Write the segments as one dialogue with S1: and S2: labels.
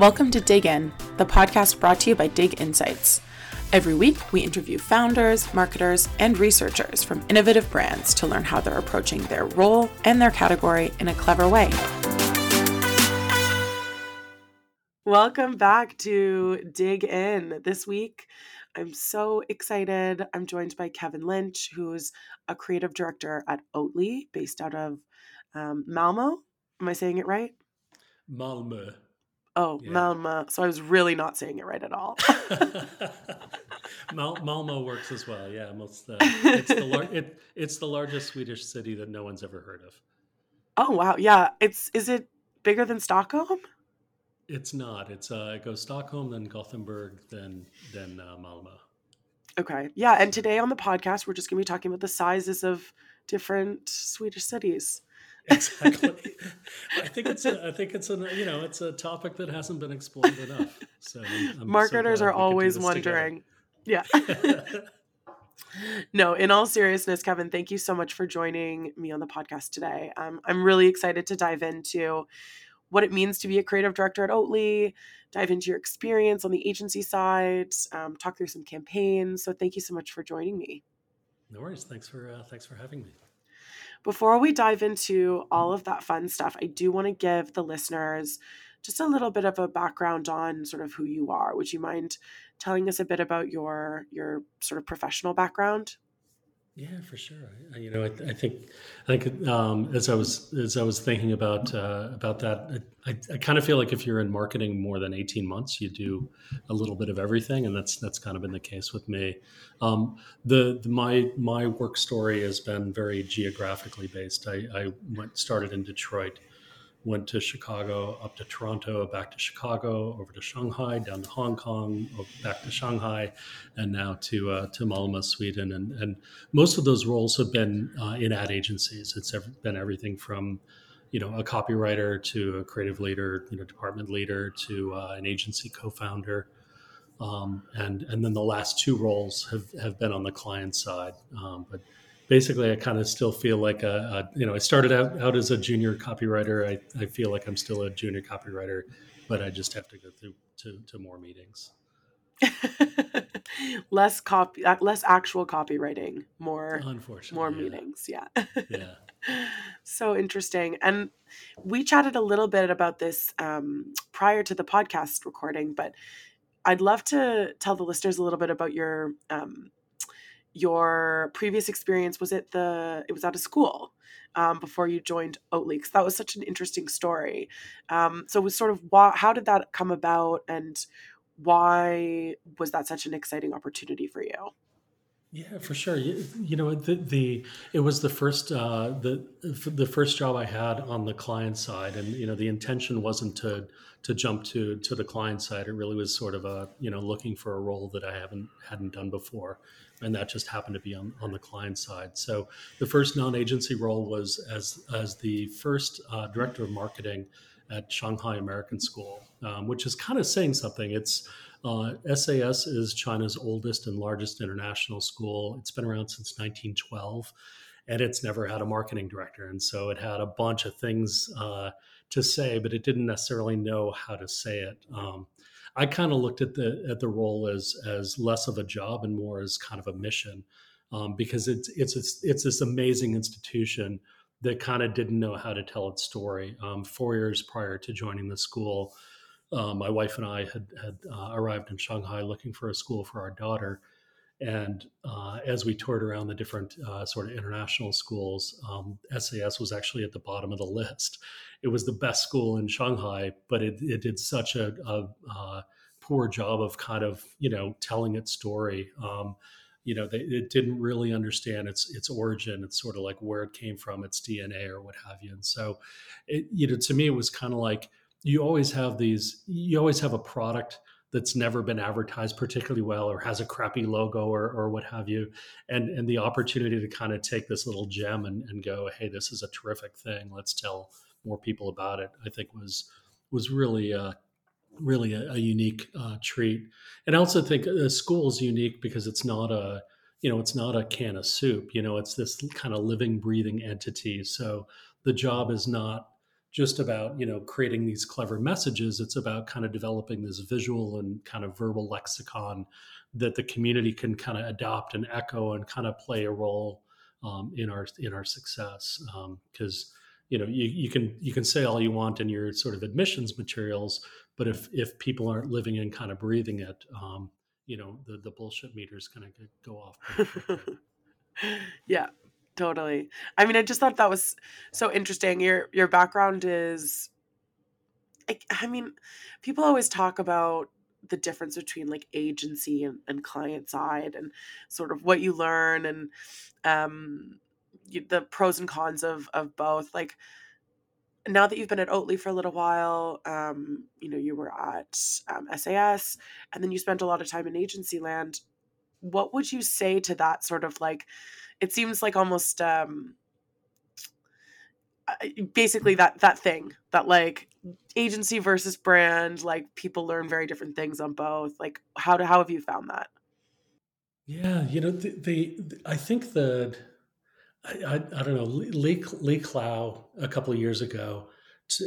S1: Welcome to Dig In, the podcast brought to you by Dig Insights. Every week, we interview founders, marketers, and researchers from innovative brands to learn how they're approaching their role and their category in a clever way. Welcome back to Dig In. This week, I'm so excited. I'm joined by Kevin Lynch, who's a creative director at Oatly, based out of um, Malmo. Am I saying it right?
S2: Malmö.
S1: Oh,
S2: Yeah.
S1: Malmo. So I was really not saying it right at all.
S2: Mal- Malmo works as well. Yeah, most uh, it's the lar- it, it's the largest Swedish city that no one's ever heard of.
S1: oh wow, yeah. It's is it bigger than Stockholm?
S2: It's not. It's uh, it goes Stockholm, then Gothenburg, then then uh, Malmo.
S1: Okay. Yeah, and today on the podcast we're just going to be talking about the sizes of different Swedish cities.
S2: Exactly. I think it's a, I think it's a you know it's a topic that hasn't been explored enough. So I'm so
S1: Marketers
S2: glad
S1: are
S2: we could do
S1: always
S2: this together.
S1: wondering. Yeah. no, in all seriousness, Kevin, thank you so much for joining me on the podcast today. Um, I'm really excited to dive into what it means to be a creative director at Oatly, dive into your experience on the agency side, um, talk through some campaigns. So thank you so much for joining me.
S2: no worries. Thanks for uh, thanks for having me.
S1: Before we dive into all of that fun stuff, I do want to give the listeners just a little bit of a background on sort of who you are. Would you mind telling us a bit about your your sort of professional background?
S2: Yeah, for sure. I, you know, I, I think, I think um, as I was as I was thinking about uh, about that, I, I kind of feel like if you're in marketing more than eighteen months, you do a little bit of everything, and that's that's kind of been the case with me. Um, the, the my my work story has been very geographically based. I, I went started in Detroit, went to Chicago, up to Toronto, back to Chicago, over to Shanghai, down to Hong Kong, back to Shanghai, and now to uh, to Malmö, Sweden. And and most of those roles have been uh, in ad agencies. It's been everything from you know a copywriter to a creative leader, you know, department leader to uh, an agency co-founder. Um, and and then the last two roles have, have been on the client side, um, but basically I kind of still feel like a, a you know I started out, out as a junior copywriter. I, I feel like I'm still a junior copywriter, but I just have to go through to, to more meetings.
S1: less copy, uh, less actual copywriting, more
S2: Unfortunately,
S1: more
S2: yeah.
S1: meetings. Yeah.
S2: Yeah.
S1: so interesting. And we chatted a little bit about this um, prior to the podcast recording, but I'd love to tell the listeners a little bit about your um, your previous experience. Was it the it was out of school um, before you joined Oatly? 'Cause that was such an interesting story. Um, so was sort of why, how did that come about, and why was that such an exciting opportunity for you?
S2: Yeah, for sure. You, you know, the, the it was the first uh, the the first job I had on the client side, and you know, the intention wasn't to to jump to to the client side. It really was sort of a you know looking for a role that I haven't hadn't done before, and that just happened to be on on the client side. So the first non agency role was as as the first uh, director of marketing at Shanghai American School, um, which is kind of saying something. It's uh, SAS is China's oldest and largest international school. It's been around since 1912, and it's never had a marketing director. And so it had a bunch of things uh, to say, but it didn't necessarily know how to say it. Um, I kind of looked at the at the role as as less of a job and more as kind of a mission, um, because it's it's it's it's this amazing institution that kind of didn't know how to tell its story. Um, four years prior to joining the school, uh, my wife and I had had uh, arrived in Shanghai looking for a school for our daughter, and uh, as we toured around the different uh, sort of international schools, um, SAS was actually at the bottom of the list. It was the best school in Shanghai, but it, it did such a, a, uh poor job of kind of you know telling its story. Um, you know, they, it didn't really understand its its origin. It's sort of like where it came from, its DNA or what have you. And so, it, you know, to me, it was kind of like you always have these you always have a product that's never been advertised particularly well or has a crappy logo or, or what have you. And and the opportunity to kind of take this little gem and, and go hey this is a terrific thing. Let's tell more people about it i think was was really uh really a, a unique uh, treat. And i also think the school is unique because it's not a you know it's not a can of soup you know it's this kind of living breathing entity. So the job is not just about you know creating these clever messages. It's about kind of developing this visual and kind of verbal lexicon that the community can kind of adopt and echo and kind of play a role um, in our in our success. Because um, you know you, you can you can say all you want in your sort of admissions materials but if if people aren't living and kind of breathing it um, you know the the bullshit meter is going to go off
S1: yeah totally. I mean i just thought that was so interesting. Your your background is I, I mean people always talk about the difference between like agency and, and client side and sort of what you learn and um you, the pros and cons of of both. Like now that you've been at Oatly for a little while, um, you know, you were at um, SAS and then you spent a lot of time in agency land. What would you say to that sort of like, it seems like almost um, basically that that thing that like agency versus brand like people learn very different things on both like how do how have you found that?
S2: Yeah you know the, i think the I, I, I, don't know lee lee clow a couple of years ago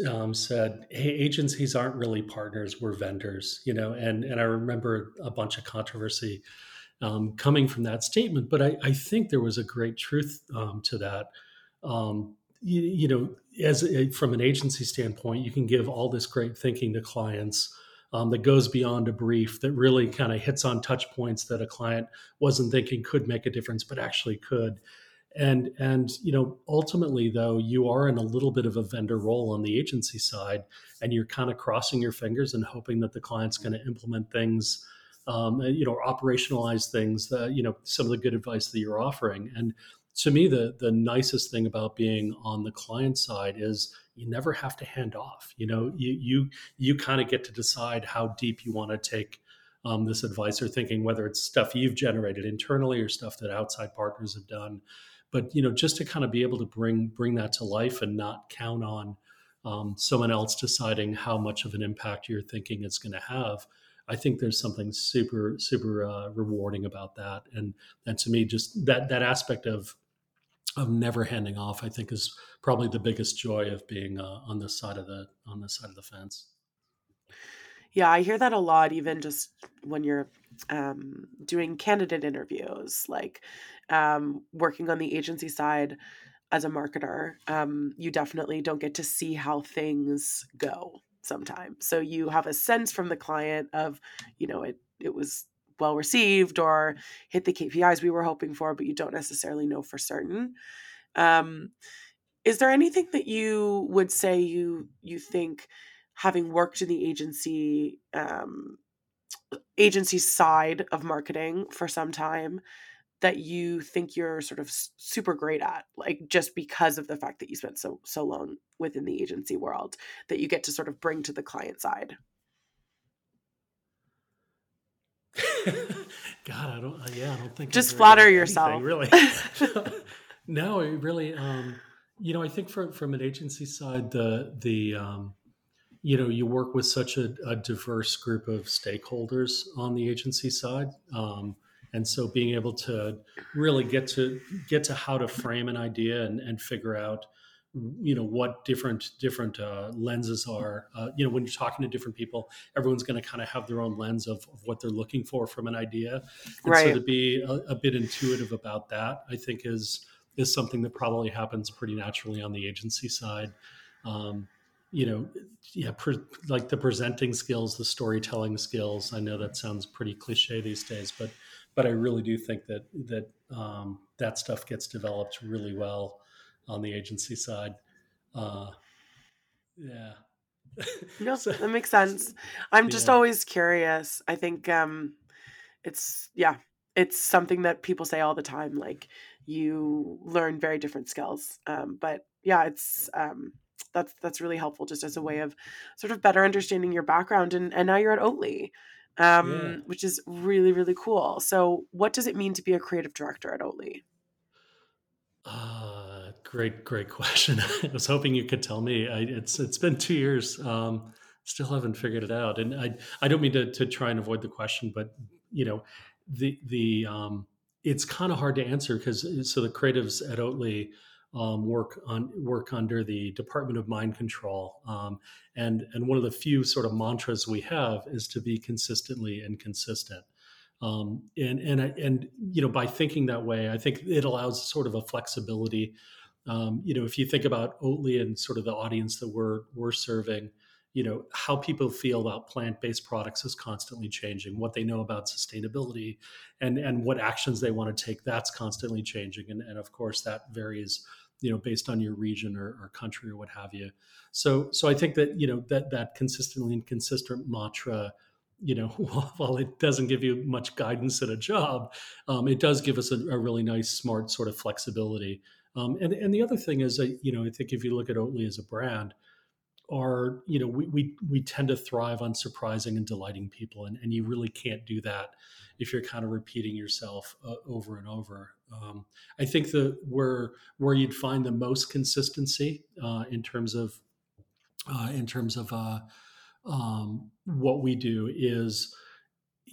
S2: um, said hey agencies aren't really partners we're vendors you know and and i remember a bunch of controversy um, coming from that statement but I, I think there was a great truth um, to that um, you, you know, as a, from an agency standpoint, you can give all this great thinking to clients um, that goes beyond a brief that really kind of hits on touch points that a client wasn't thinking could make a difference, but actually could. And and you know, ultimately though, you are in a little bit of a vendor role on the agency side, and you're kind of crossing your fingers and hoping that the client's going to implement things. Um, you know, operationalize things. You know, some of the good advice that you're offering, and to me the the nicest thing about being on the client side is you never have to hand off you know you you you kind of get to decide how deep you want to take um, this advice or thinking whether it's stuff you've generated internally or stuff that outside partners have done but you know just to kind of be able to bring bring that to life and not count on um, someone else deciding how much of an impact your thinking is going to have I think there's something super super uh, rewarding about that, and and to me, just that that aspect of of never handing off, I think, is probably the biggest joy of being uh, on this side of the on this side of the fence.
S1: Yeah, I hear that a lot, even just when you're um, doing candidate interviews, like um, working on the agency side as a marketer. Um, you definitely don't get to see how things go sometimes. So you have a sense from the client of, you know, it it was well received or hit the KPIs we were hoping for, but you don't necessarily know for certain. Um, is there anything that you would say you you think having worked in the agency um, agency side of marketing for some time that you think you're sort of super great at like just because of the fact that you spent so so long within the agency world that you get to sort of bring to the client side
S2: God, I don't. Uh, yeah, I don't think.
S1: Just flatter yourself.
S2: really. no, it really. Um, you know, I think from from an agency side, the the um, you know you work with such a, a, diverse group of stakeholders on the agency side, um, and so being able to really get to get to how to frame an idea and, and figure out you know what different different uh, lenses are uh, you know when you're talking to different people everyone's going to kind of have their own lens of, of, what they're looking for from an idea and right. so to be a, a, bit intuitive about that i think is is something that probably happens pretty naturally on the agency side um, you know yeah pre- like the presenting skills the storytelling skills i know that sounds pretty cliche these days but but i really do think that that um, that stuff gets developed really well on the agency side. Uh, yeah.
S1: no, so, that makes sense. I'm just yeah. always curious. I think um, it's yeah, it's something that people say all the time. Like you learn very different skills, um, but yeah, it's um, that's that's really helpful just as a way of sort of better understanding your background. And and now you're at Oatly, um, yeah. which is really really cool. So, what does it mean to be a creative director at Oatly?
S2: Uh, great, great question. I was hoping you could tell me. I, it's it's been two years. Um, still haven't figured it out, and I I don't mean to to try and avoid the question, but you know, the the um, it's kind of hard to answer because so the creatives at Oatly um, work on work under the Department of Mind Control, um, and and one of the few sort of mantras we have is to be consistently inconsistent. Um, and and and you know by thinking that way, I think it allows sort of a flexibility. Um, you know, if you think about Oatly and sort of the audience that we're we're serving, you know how people feel about plant-based products is constantly changing what they know about sustainability and and what actions they want to take that's constantly changing and, and of course that varies you know based on your region or, or country or what have you. So so i think that you know that that consistently and consistent mantra you know while it doesn't give you much guidance at a job um, it does give us a, a, really nice smart sort of flexibility. Um, and and the other thing is that you know i think if you look at oatly as a brand are you know we, we we tend to thrive on surprising and delighting people and, and you really can't do that if you're kind of repeating yourself uh, over and over. Um, i think the where where you'd find the most consistency uh, in terms of uh, in terms of uh, um, what we do is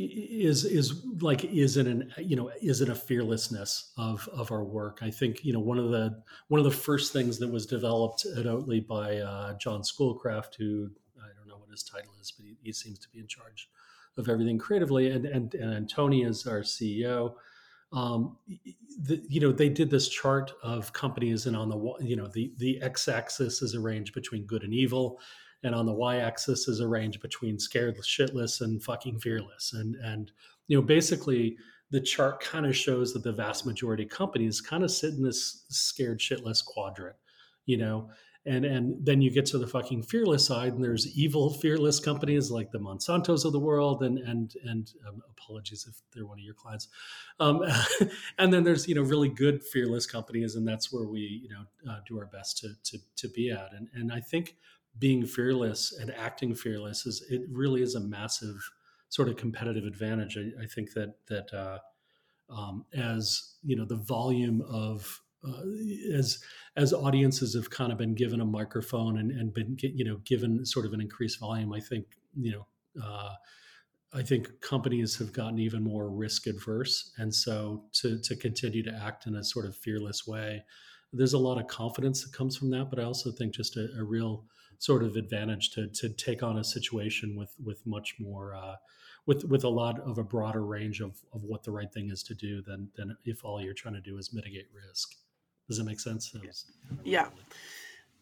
S2: is is like is in an you know is in a fearlessness of of our work? I think you know one of the one of the first things that was developed at oatly by uh, john schoolcraft who i don't know what his title is but he, he seems to be in charge of everything creatively and and, and toni is our ceo um, the, you know they did this chart of companies and on the you know the the x-axis is arranged between good and evil and on the y-axis is a range between scared shitless and fucking fearless. And and you know basically the chart kind of shows that the vast majority of companies kind of sit in this scared shitless quadrant you know? And and then you get to the fucking fearless side and there's evil fearless companies like the monsantos of the world and and and um, apologies if they're one of your clients. Um, and then there's you know really good fearless companies and that's where we you know uh, do our best to to to be at. And and i think being fearless and acting fearless is it really is a massive sort of competitive advantage. I, I think that that uh, um, as you know the volume of uh, as as audiences have kind of been given a microphone and, and been you know given sort of an increased volume, I think you know uh, I think companies have gotten even more risk adverse, and so to to continue to act in a sort of fearless way, there's a lot of confidence that comes from that. But I also think just a, a real sort of advantage to to take on a situation with with much more uh, with with a lot of a broader range of of what the right thing is to do than than if all you're trying to do is mitigate risk. Does that make sense? Was,
S1: yeah.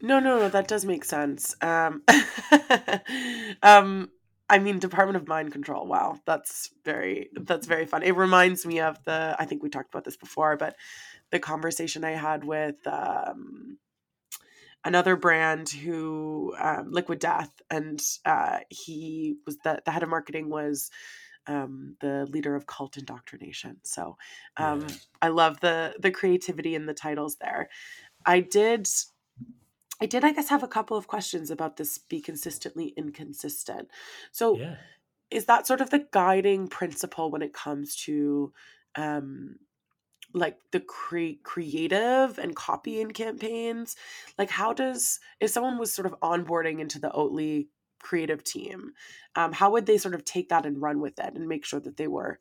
S1: No, no, no, that does make sense. Um, um, I mean, Department of Mind Control. Wow, that's very that's very fun. It reminds me of the. I think we talked about this before, but the conversation I had with um, another brand who um, Liquid Death, and uh, he was the the head of marketing was um, the leader of cult indoctrination. So um, yeah. I love the the creativity in the titles there. I did. I did, I guess, have a couple of questions about this be consistently inconsistent. So, yeah. is that sort of the guiding principle when it comes to um, like the cre- creative and copying campaigns like how does if someone was sort of onboarding into the oatly creative team um, how would they sort of take that and run with it and make sure that they were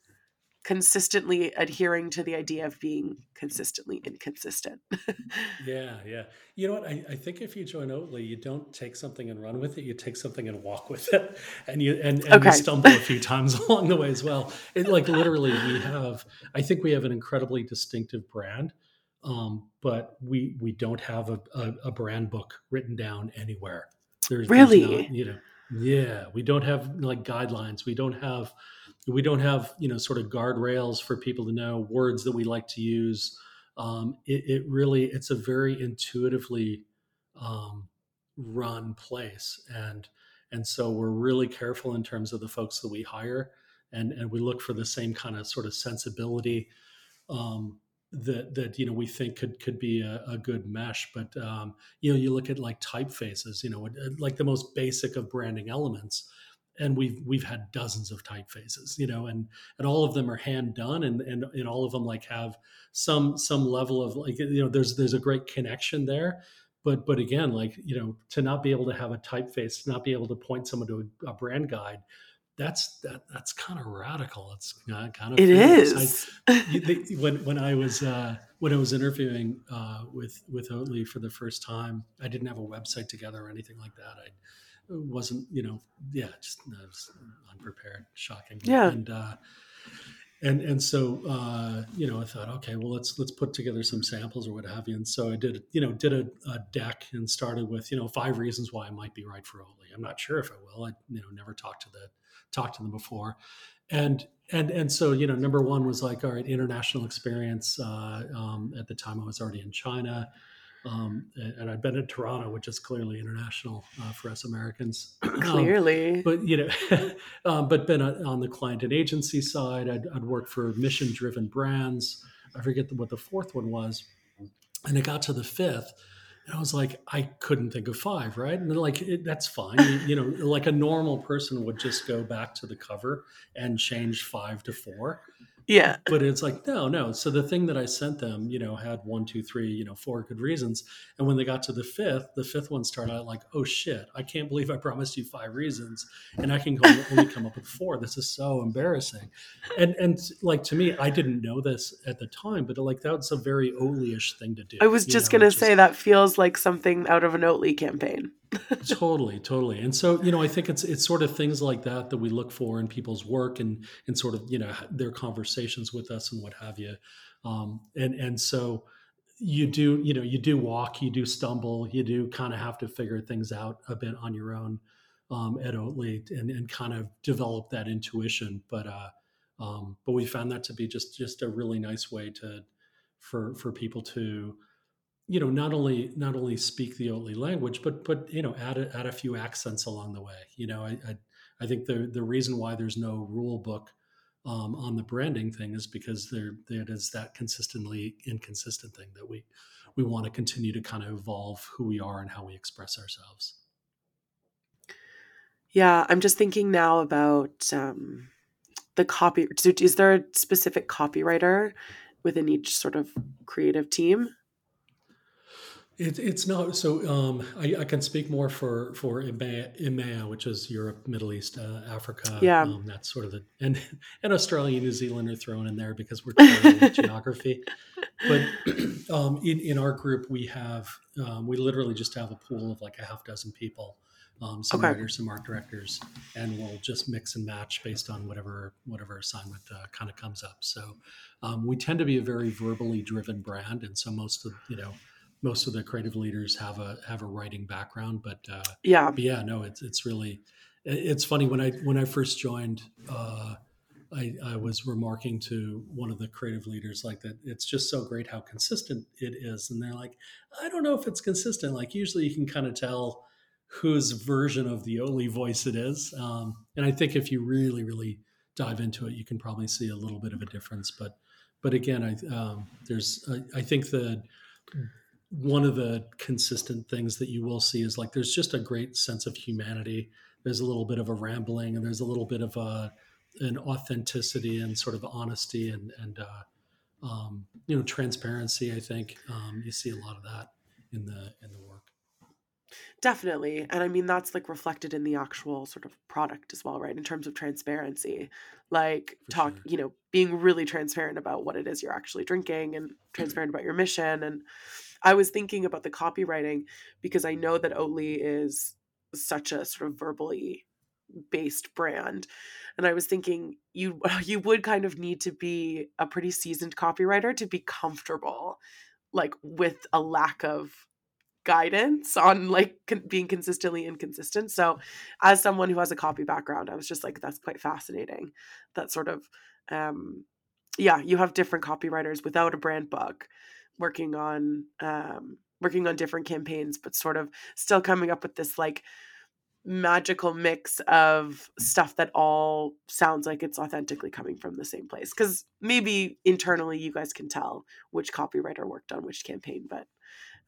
S1: consistently adhering to the idea of being consistently inconsistent.
S2: yeah, yeah. You know what? I, I, think if you join Oatly, you don't take something and run with it. You take something and walk with it, and you and, and okay. you stumble a few times along the way as well. It, like literally, we have. I think we have an incredibly distinctive brand, um, but we we don't have a, a, a, brand book written down anywhere.
S1: There's really,
S2: there's not, you know, yeah, we don't have like guidelines. We don't have we don't have you know sort of guardrails for people to know words that we like to use. Um, it, it, really it's a very intuitively um, run place. And and so we're really careful in terms of the folks that we hire. And and we look for the same kind of sort of sensibility um, that that you know we think could could be a, a good mesh. But um, you know you look at like typefaces you know like the most basic of branding elements and we've we've had dozens of typefaces you know and and all of them are hand done and and, and all of them like have some some level of like you know there's there's a great connection there but but again like you know to not be able to have a typeface to not be able to point someone to a, a brand guide that's that, that's kind of radical. It's kind of
S1: It.
S2: I,
S1: is.
S2: they- when when I was uh, when I was interviewing uh, with with Oatly for the first time, I didn't have a website together or anything like that. I wasn't, you know, yeah, just I was unprepared, shocking.
S1: Yeah.
S2: And uh, and and so uh, you know, I thought, okay, well, let's let's put together some samples or what have you. And so I did, you know, did a, a deck and started with, you know, five reasons why I might be right for Oatly. I'm not sure if I will. I you know never talked to the talked to them before, and and and so you know, number one was like, all right, international experience. Uh, um, at the time, I was already in China. Um, and, I'd been in Toronto, which is clearly international uh, for us Americans. Um,
S1: Clearly.
S2: but you know, um, but been on on the client and agency side. I'd, I'd worked for mission-driven brands. I forget what the fourth one was, and it got to the fifth, and I was like, I couldn't think of five, right? And they're like, it, that's fine. You know, like a normal person would just go back to the cover and change five to four
S1: yeah.
S2: but it's like no no. So the thing that i sent them you know had one two three you know four good reasons. And when they got to the fifth the fifth one started out like oh shit i can't believe i promised you five reasons. And i can go, only come up with four. This is so embarrassing. And and like to me i didn't know this at the time but like that's a very Oatly-ish thing to do
S1: I was just
S2: know,
S1: going to
S2: it's
S1: say that feels like something out of an Oatly campaign.
S2: totally totally. And so you know i think it's it's sort of things like that that we look for in people's work and and sort of you know their conversations with us and what have you. Um and and so you do you know you do walk you do stumble you do kind of have to figure things out a bit on your own um at Oatly and and kind of develop that intuition. But uh um but we found that to be just just a really nice way to for for people to you know not only not only speak the Oatly language, but but you know add a, add a few accents along the way. You know, I I, I think the the reason why there's no rule book um, on the branding thing is because there there is that consistently inconsistent thing that we we want to continue to kind of evolve who we are and how we express ourselves.
S1: Yeah, I'm just thinking now about um, the copy. Is there a specific copywriter within each sort of creative team?
S2: It, it's not so. Um, I, I can speak more for for EMEA, which is Europe, Middle East, uh, Africa.
S1: Yeah.
S2: Um, that's sort of the and and Australia, New Zealand are thrown in there because we're geography. But um, in in our group, we have um, we literally just have a pool of like a half dozen people, um, some
S1: Okay.
S2: writers, some art directors, and we'll just mix and match based on whatever whatever assignment uh, kind of comes up. So um, we tend to be a very verbally driven brand, and so most of you know most of the creative leaders have a have a writing background, but, uh,
S1: Yeah.
S2: but yeah, no, it's it's really it's funny when I when I first joined. Uh, I, I was remarking to one of the creative leaders like that it's just so great how consistent it is and they're like i don't know if it's consistent like usually you can kind of tell whose version of the Oatly voice it is um, and i think if you really really dive into it you can probably see a little bit of a difference but but again i um, there's I, I think the one of the consistent things that you will see is like there's just a great sense of humanity there's a little bit of a rambling and there's a little bit of a an authenticity and sort of honesty and and uh, um, you know transparency i think um, you see a lot of that in the in the work
S1: Definitely. And I mean, that's like reflected in the actual sort of product as well, right? In terms of transparency, like
S2: For
S1: talk,
S2: sure.
S1: you know, being really transparent about what it is you're actually drinking and transparent about your mission. And I was thinking about the copywriting because I know that Oatly is such a sort of verbally based brand. And I was thinking you you would kind of need to be a pretty seasoned copywriter to be comfortable like with a lack of guidance on like con- being consistently inconsistent. So, as someone who has a copy background, I was just like, that's quite fascinating. That sort of, um, yeah, you have different copywriters without a brand book working on um, working on different campaigns, but sort of still coming up with this like magical mix of stuff that all sounds like it's authentically coming from the same place. Because maybe internally you guys can tell which copywriter worked on which campaign, but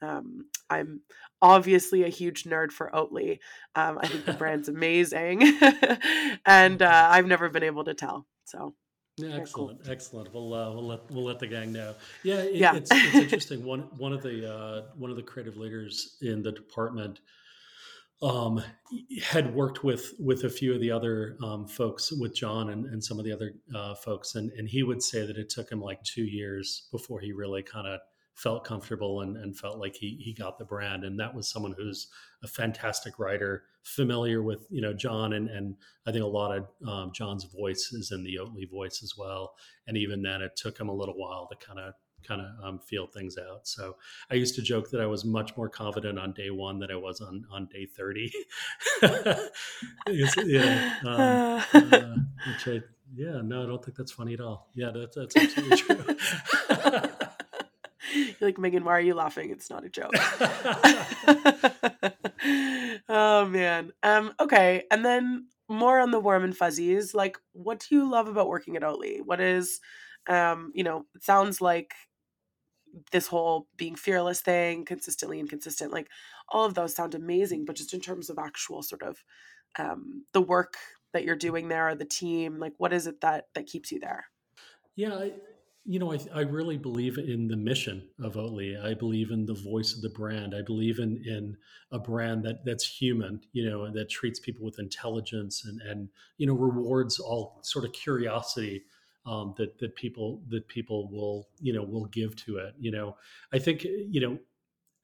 S1: um, I'm obviously a huge nerd for Oatly. Um, I think the brand's amazing, and uh, I've never been able to tell. So
S2: Yeah,
S1: Very cool.
S2: excellent, excellent. We'll uh, we'll let we'll let the gang know. Yeah, it,
S1: Yeah.
S2: it's it's interesting. One one of the uh, one of the creative leaders in the department um, had worked with with a few of the other um, folks, with John and, and some of the other uh, folks, and and he would say that it took him like two years before he really kind of felt comfortable and, and felt like he he got the brand. And that was someone who's a fantastic writer, familiar with you know John, and and I think a lot of um, John's voice is in the Oatly voice as well. And even then, it took him a little while to kind of kind of um, feel things out. So I used to joke that I was much more confident on day one than I was on on day thirty. yeah, um, uh, which I, yeah, no, I don't think that's funny at all. Yeah, that's that's absolutely true.
S1: Like Meagan, why are you laughing? It's not a joke. oh man. Um. Okay, and then more on the warm and fuzzies. Like, what do you love about working at Oatly? What is um, you know, it sounds like this whole being fearless thing, consistently inconsistent, like all of those sound amazing. But just in terms of actual sort of um, the work that you're doing there, or the team, like what is it that that keeps you there?
S2: Yeah, I, you know, I, I really believe in the mission of Oatly. I believe in the voice of the brand. I believe in in a brand that that's human, you know, and that treats people with intelligence and and you know rewards all sort of curiosity um, that that people that people will you know will give to it. You know, I think you know.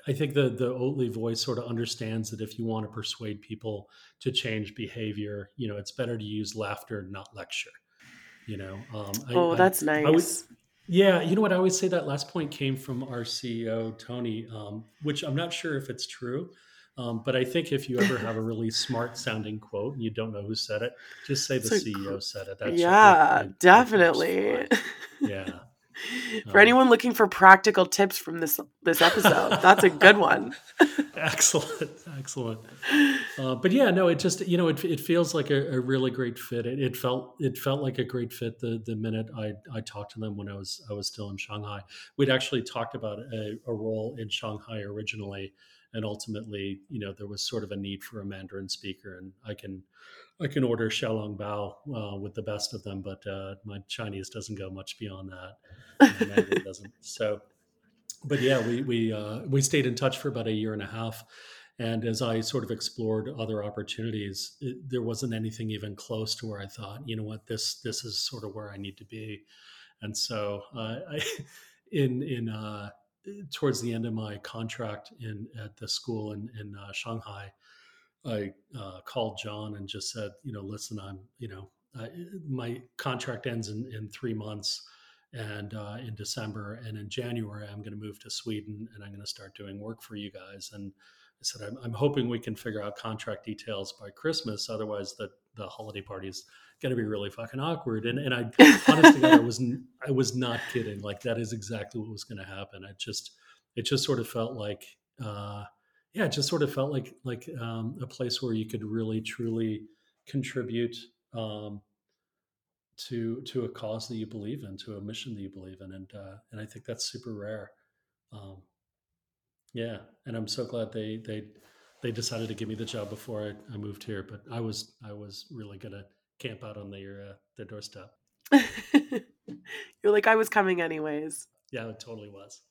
S2: I think the the Oatly voice sort of understands that if you want to persuade people to change behavior, you know, it's better to use laughter, not lecture. You know, um, I,
S1: oh, that's
S2: I,
S1: nice.
S2: I would, yeah, you know what? I always say that last point came from our CEO Toni, um, which I'm not sure if it's true, um, but I think if you ever have a really smart sounding quote and you don't know who said it, just say the so, CEO said it.
S1: That's yeah, it, it, definitely.
S2: yeah.
S1: For um, anyone looking for practical tips from this this episode, that's a good one.
S2: excellent, excellent. Uh, but yeah, no, it just you know it, it feels like a, a really great fit. It, it, felt it felt like a great fit the the minute I I talked to them when I was I was still in Shanghai. We'd actually talked about a, a role in Shanghai originally and ultimately, you know, there was sort of a need for a Mandarin speaker, and I can I can order Xiaolong Bao uh, with the best of them, but uh, my Chinese doesn't go much beyond that. Mandarin doesn't. So, but yeah, we we uh, we stayed in touch for about a year and a half. And as I sort of explored other opportunities, it, there wasn't anything even close to where I thought, you know what, this this is sort of where I need to be. And so, uh, I, in in uh, towards the end of my contract in at the school in in uh, Shanghai, I uh, called John and just said, you know, listen, I'm, you know, my contract ends in, in three months, and uh, in December and in January, I'm going to move to Sweden and I'm going to start doing work for you guys. And I said, I'm, I'm hoping we can figure out contract details by Christmas. Otherwise, the the holiday party's going to be really fucking awkward. And and I honestly, God, I was I was not kidding. Like that is exactly what was going to happen. It just it just sort of felt like. Uh, yeah, it just sort of felt like like um, a place where you could really truly contribute um, to to a cause that you believe in, to a mission that you believe in, and uh, and I think that's super rare. Um, yeah, and I'm so glad they they they decided to give me the job before I, I moved here. But I was I was really gonna camp out on their uh, their doorstep.
S1: You're like I was coming anyways.
S2: Yeah, it totally was.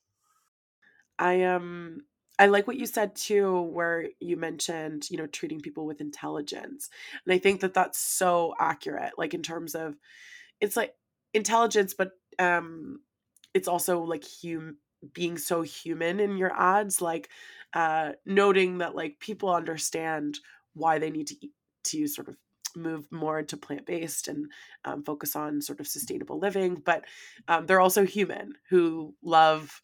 S1: I um I like what you said too, where you mentioned, you know, treating people with intelligence. And I think that that's so accurate, like in terms of it's like intelligence, but um, it's also like hum being so human in your ads, like uh, noting that like people understand why they need to eat, to sort of move more into plant based and um, focus on sort of sustainable living, but um, they're also human who love,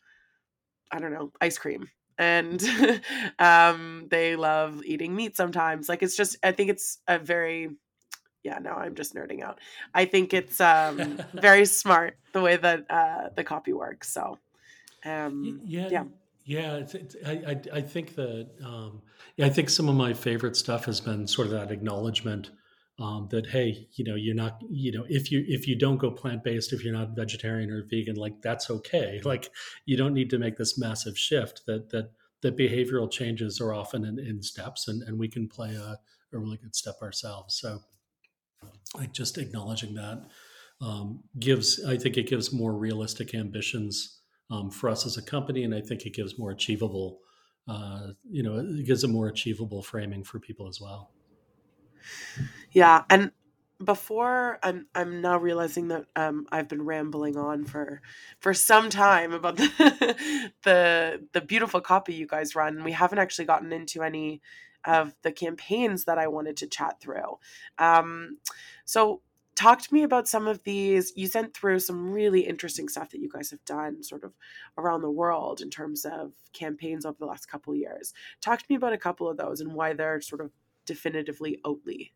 S1: I don't know, ice cream and um, they love eating meat sometimes. Like it's just, I think it's a very, yeah. No, I'm just nerding out. I think it's um, very smart the way that uh, the copy works. So, um,
S2: yeah, yeah. Yeah, it's, it's, I, I, I think that um, yeah, I think some of my favorite stuff has been sort of that acknowledgement um, that hey you know you're not you know if you if you don't go plant-based if you're not vegetarian or vegan like that's okay like you don't need to make this massive shift that that that behavioral changes are often in, in steps and, and we can play a, a really good step ourselves so like just acknowledging that um, gives i think it gives more realistic ambitions um, for us as a company and i think it gives more achievable uh, you know, it gives a more achievable framing for people as well.
S1: Yeah, and before I'm I'm now realizing that um, I've been rambling on for for some time about the the the beautiful copy you guys run. We haven't actually gotten into any of the campaigns that I wanted to chat through. Um, so talk to me about some of these. You sent through some really interesting stuff that you guys have done sort of around the world in terms of campaigns over the last couple years. Talk to me about a couple of those and why they're sort of definitively Oatly.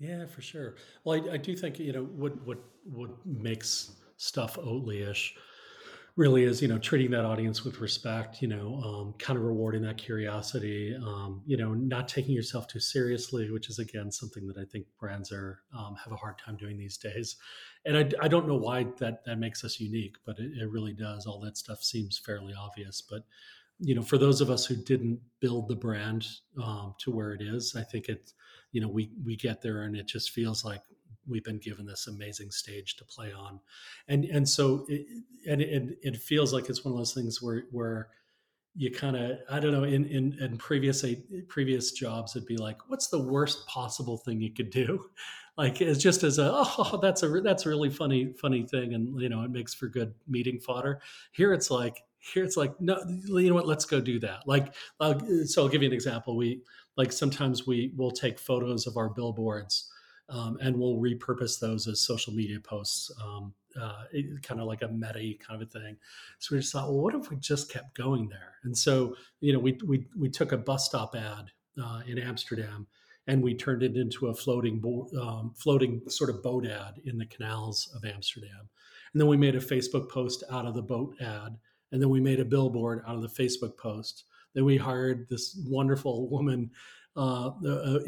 S2: Yeah, for sure. Well, I, I do think you know what what what makes stuff Oatly-ish really is you know treating that audience with respect you know um, kind of rewarding that curiosity um, you know not taking yourself too seriously which is again something that i think brands are um, have a hard time doing these days. And I, I don't know why that that makes us unique but it, it really does. All that stuff seems fairly obvious. But you know for those of us who didn't build the brand um, to where it is i think it you know we we get there and it just feels like we've been given this amazing stage to play on. And and so it, and it, it feels like it's one of those things where where you kind of i don't know in in, in previous eh, previous jobs it'd be like what's the worst possible thing you could do? Like it's just as a oh that's a that's a really funny funny thing and you know it makes for good meeting fodder. Here it's like here it's like no you know what? Let's go do that. Like so i'll give you an example. We like sometimes we will take photos of our billboards um, and we'll repurpose those as social media posts, um, uh, kind of like a meta kind of a thing. So we just thought, well, what if we just kept going there? And so, you know, we we we took a bus stop ad uh, in Amsterdam and we turned it into a floating bo- um, floating sort of boat ad in the canals of Amsterdam. And then we made a Facebook post out of the boat ad, and then we made a billboard out of the Facebook post. Then we hired this wonderful woman uh,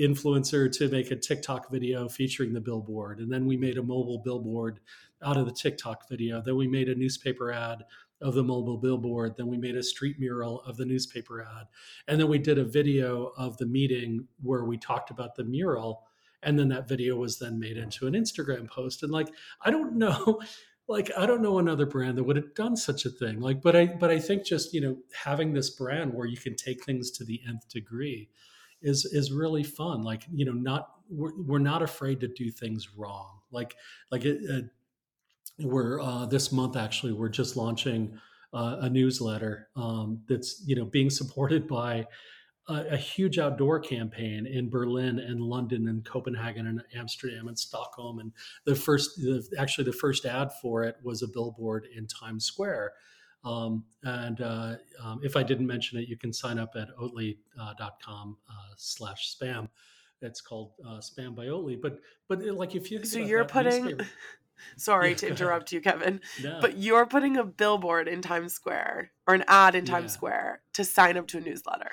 S2: influencer to make a TikTok video featuring the billboard. And then we made a mobile billboard out of the TikTok video. Then we made a newspaper ad of the mobile billboard. Then we made a street mural of the newspaper ad. And then we did a video of the meeting where we talked about the mural. And then that video was then made into an Instagram post. And like, I don't know. Like i don't know another brand that would have done such a thing like but i but i think just you know having this brand where you can take things to the nth degree is is really fun. Like you know, not we're, we're not afraid to do things wrong. Like like it, uh, we're uh, this month actually we're just launching uh, a newsletter um, that's you know being supported by a, a, huge outdoor campaign in Berlin and London and Copenhagen and Amsterdam and Stockholm. And the first, the, actually, the first ad for it was a billboard in Times Square um, and uh, um, if I didn't mention it, you can sign up at oatly.com uh, slash spam. It's called uh, Spam by Oatly. But but uh, like if you
S1: so you're putting. Newspaper, sorry yeah, to interrupt you, Kevin, no. but you're putting a billboard in Times Square or an ad in Times yeah. Square to sign up to a newsletter.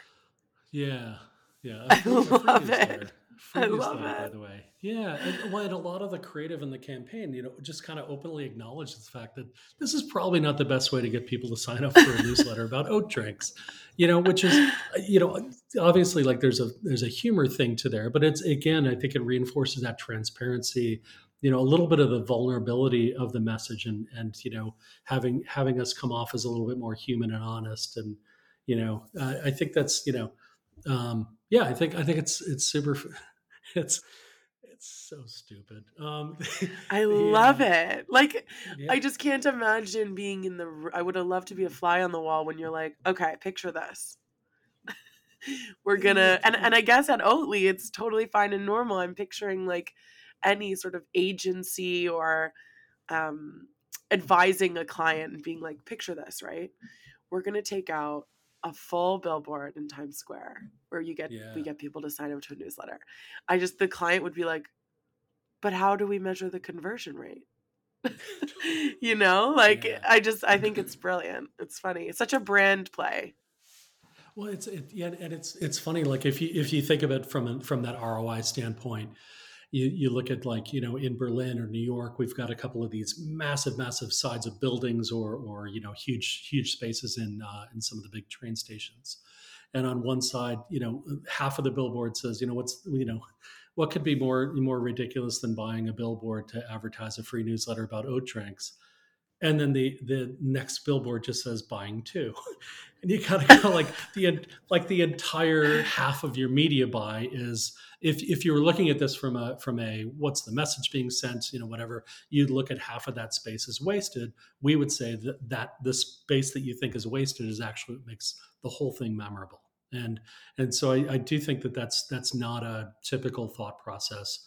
S2: Yeah, yeah,
S1: I love it.
S2: I love it. By the way, yeah, and, well, and a lot of the creative in the campaign, you know, just kind of openly acknowledges the fact that this is probably not the best way to get people to sign up for a newsletter about oat drinks, you know, which is, you know, obviously like there's a there's a humor thing to there, but it's again, I think it reinforces that transparency, you know, a little bit of the vulnerability of the message, and and you know, having having us come off as a little bit more human and honest, and you know, uh, I think that's you know. Um, yeah, I think I think it's it's super it's it's so stupid. Um,
S1: I love it. Like, yeah. I just can't imagine being in the. I would have loved to be a fly on the wall when you're like, okay, picture this. We're gonna, and and I guess at Oatly, it's totally fine and normal. I'm picturing like any sort of agency or um, advising a client and being like, picture this, right? We're gonna take out a full billboard in Times Square where you get yeah. we get people to sign up to a newsletter. I just the client would be like, "But how do we measure the conversion rate?" you know, like yeah. I just I think it's brilliant. It's funny. It's such a brand play.
S2: Well, it's it, yeah, and it's it's funny. Like if you if you think of it from from that ROI standpoint, you, you look at like you know in berlin or new york we've got a couple of these massive massive sides of buildings or or you know huge huge spaces in uh, in some of the big train stations. And on one side you know half of the billboard says you know what's you know what could be more more ridiculous than buying a billboard to advertise a free newsletter about oat drinks and then the the next billboard just says buying two. And you kind of go like the like the entire half of your media buy is if if you were looking at this from a from a what's the message being sent you know whatever you'd look at half of that space is wasted. We would say that that the space that you think is wasted is actually what makes the whole thing memorable. And and so I, I do think that that's that's not a typical thought process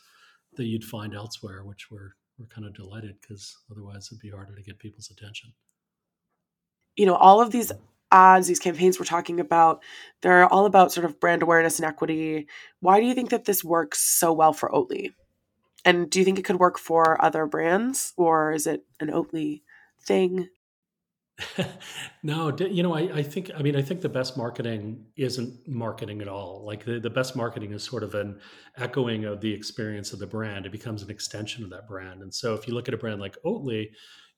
S2: that you'd find elsewhere which we're we're kind of delighted because otherwise it'd be harder to get people's attention
S1: you know all of these ads, these campaigns we're talking about, they're all about sort of brand awareness and equity. Why do you think that this works so well for Oatly? And do you think it could work for other brands or is it an Oatly thing?
S2: No, you know, I, I, think, I mean, I think the best marketing isn't marketing at all. Like the, the best marketing is sort of an echoing of the experience of the brand. It becomes an extension of that brand. And so if you look at a brand like Oatly,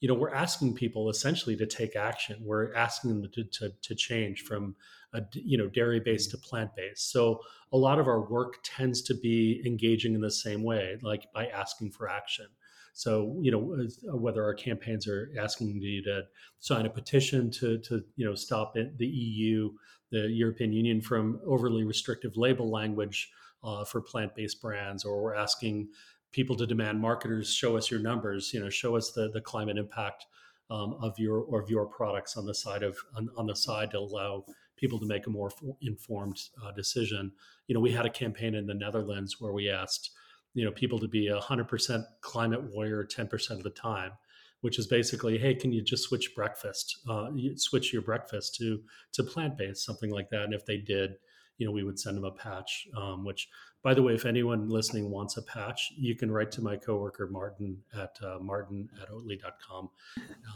S2: you know, we're asking people essentially to take action. We're asking them to, to, to change from a, you know, dairy based to plant based. So a lot of our work tends to be engaging in the same way, like by asking for action. So, you know, uh, whether our campaigns are asking you to sign a petition to, to you know, stop the EU, the European Union from overly restrictive label language uh, for plant-based brands, or we're asking people to demand marketers show us your numbers, you know, show us the the climate impact um, of your of your products on the side of on, on, the side to allow people to make a more informed uh, decision. You know, we had a campaign in the Netherlands where we asked, you know, people to be 100% climate warrior 10% of the time, which is basically, hey, can you just switch breakfast, uh, switch your breakfast to to plant based, something like that. And if they did, you know, we would send them a patch, um, which by the way, if anyone listening wants a patch, you can write to my coworker Marten at uh, marten at oatly.com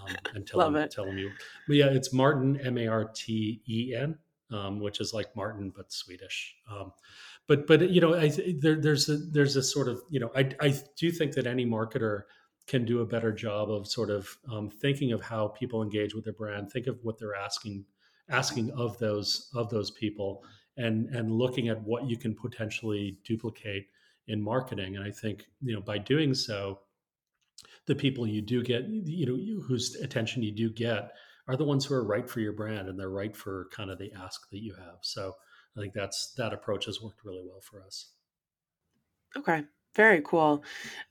S2: um, and tell
S1: Love
S2: him,
S1: it.
S2: tell him you. But yeah, it's Marten, M A R T E N, um, which is like Martin, but Swedish. Um, but, but, you know, I, there, there's a, there's a sort of, you know, I, I do think that any marketer can do a better job of sort of um, thinking of how people engage with their brand, think of what they're asking, asking of those, of those people and and looking at what you can potentially duplicate in marketing. And I think you know by doing so, the people you do get, you know, whose attention you do get, are the ones who are right for your brand and they're right for kind of the ask that you have. So I think that's that approach has worked really well for us.
S1: Okay, very cool.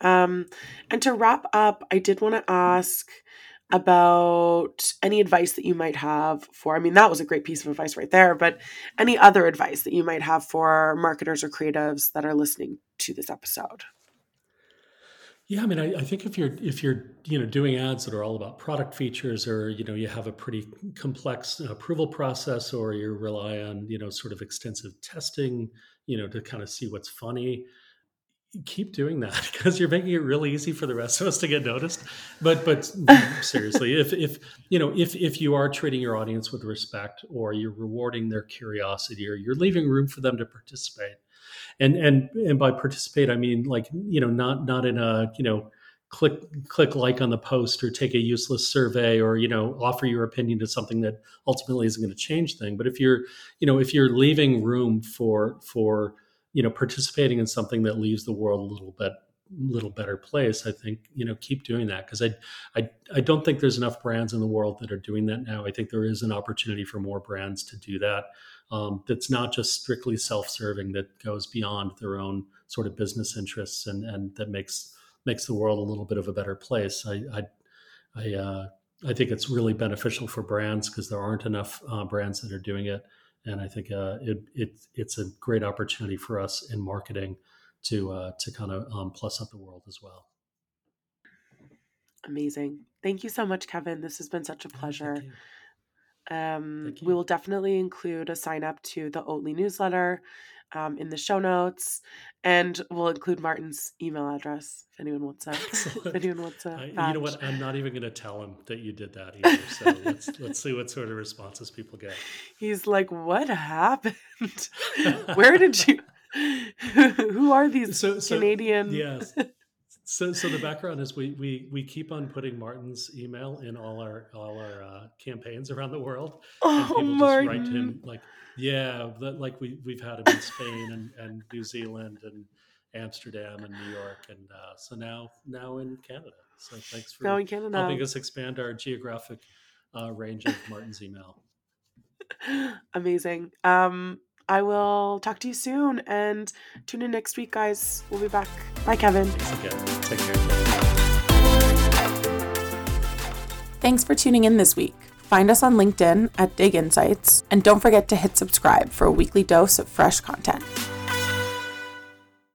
S1: Um, and to wrap up, I did want to ask about any advice that you might have for I mean that was a great piece of advice right there, but any other advice that you might have for marketers or creatives that are listening to this episode?
S2: Yeah, I mean, I, I, think if you're if you're you know doing ads that are all about product features, or you know you have a pretty complex approval process, or you rely on you know sort of extensive testing, you know to kind of see what's funny keep doing that because you're making it really easy for the rest of us to get noticed. But but seriously if if you know if if you are treating your audience with respect or you're rewarding their curiosity or you're leaving room for them to participate and and and by participate i mean like you know not not in a you know click click like on the post or take a useless survey or you know offer your opinion to something that ultimately isn't going to change thing. But if you're you know if you're leaving room for for you know participating in something that leaves the world a little bit little better place i think you know keep doing that. Because I, I i don't think there's enough brands in the world that are doing that now. I think there is an opportunity for more brands to do that um, that's not just strictly self-serving that goes beyond their own sort of business interests and and that makes makes the world a little bit of a better place i i i, uh, I think it's really beneficial for brands because there aren't enough uh, brands that are doing it and I think uh, it, it it's a great opportunity for us in marketing to uh, to kind of um, plus up the world as well.
S1: Amazing! Thank you so much, Kevin. This has been such a pleasure.
S2: Oh,
S1: um, we will definitely include a sign up to the Oatly newsletter um, in the show notes, and we'll include Marten's email address if anyone wants that. if anyone wants a,
S2: you know what? I'm not even going to tell him that you did that either. So let's let's see what sort of responses people get.
S1: He's like, "What happened? Where did you? Who are these so, so, Canadian?"
S2: Yes. So, so the background is we we we keep on putting Marten's email in all our all our uh, campaigns around the world,
S1: oh, and people Marten.
S2: just write to him like yeah, like we we've had him in Spain and, and New Zealand and Amsterdam and New York, and uh, so now now in Canada. So thanks for
S1: now in Canada.
S2: helping us expand our geographic uh, range of Marten's email.
S1: Amazing. Um, I will talk to you soon and tune in next week, guys. We'll be back. Bye, Kevin.
S2: Okay, take care.
S1: Thanks for tuning in this week. Find us on LinkedIn at Dig Insights, and don't forget to hit subscribe for a weekly dose of fresh content.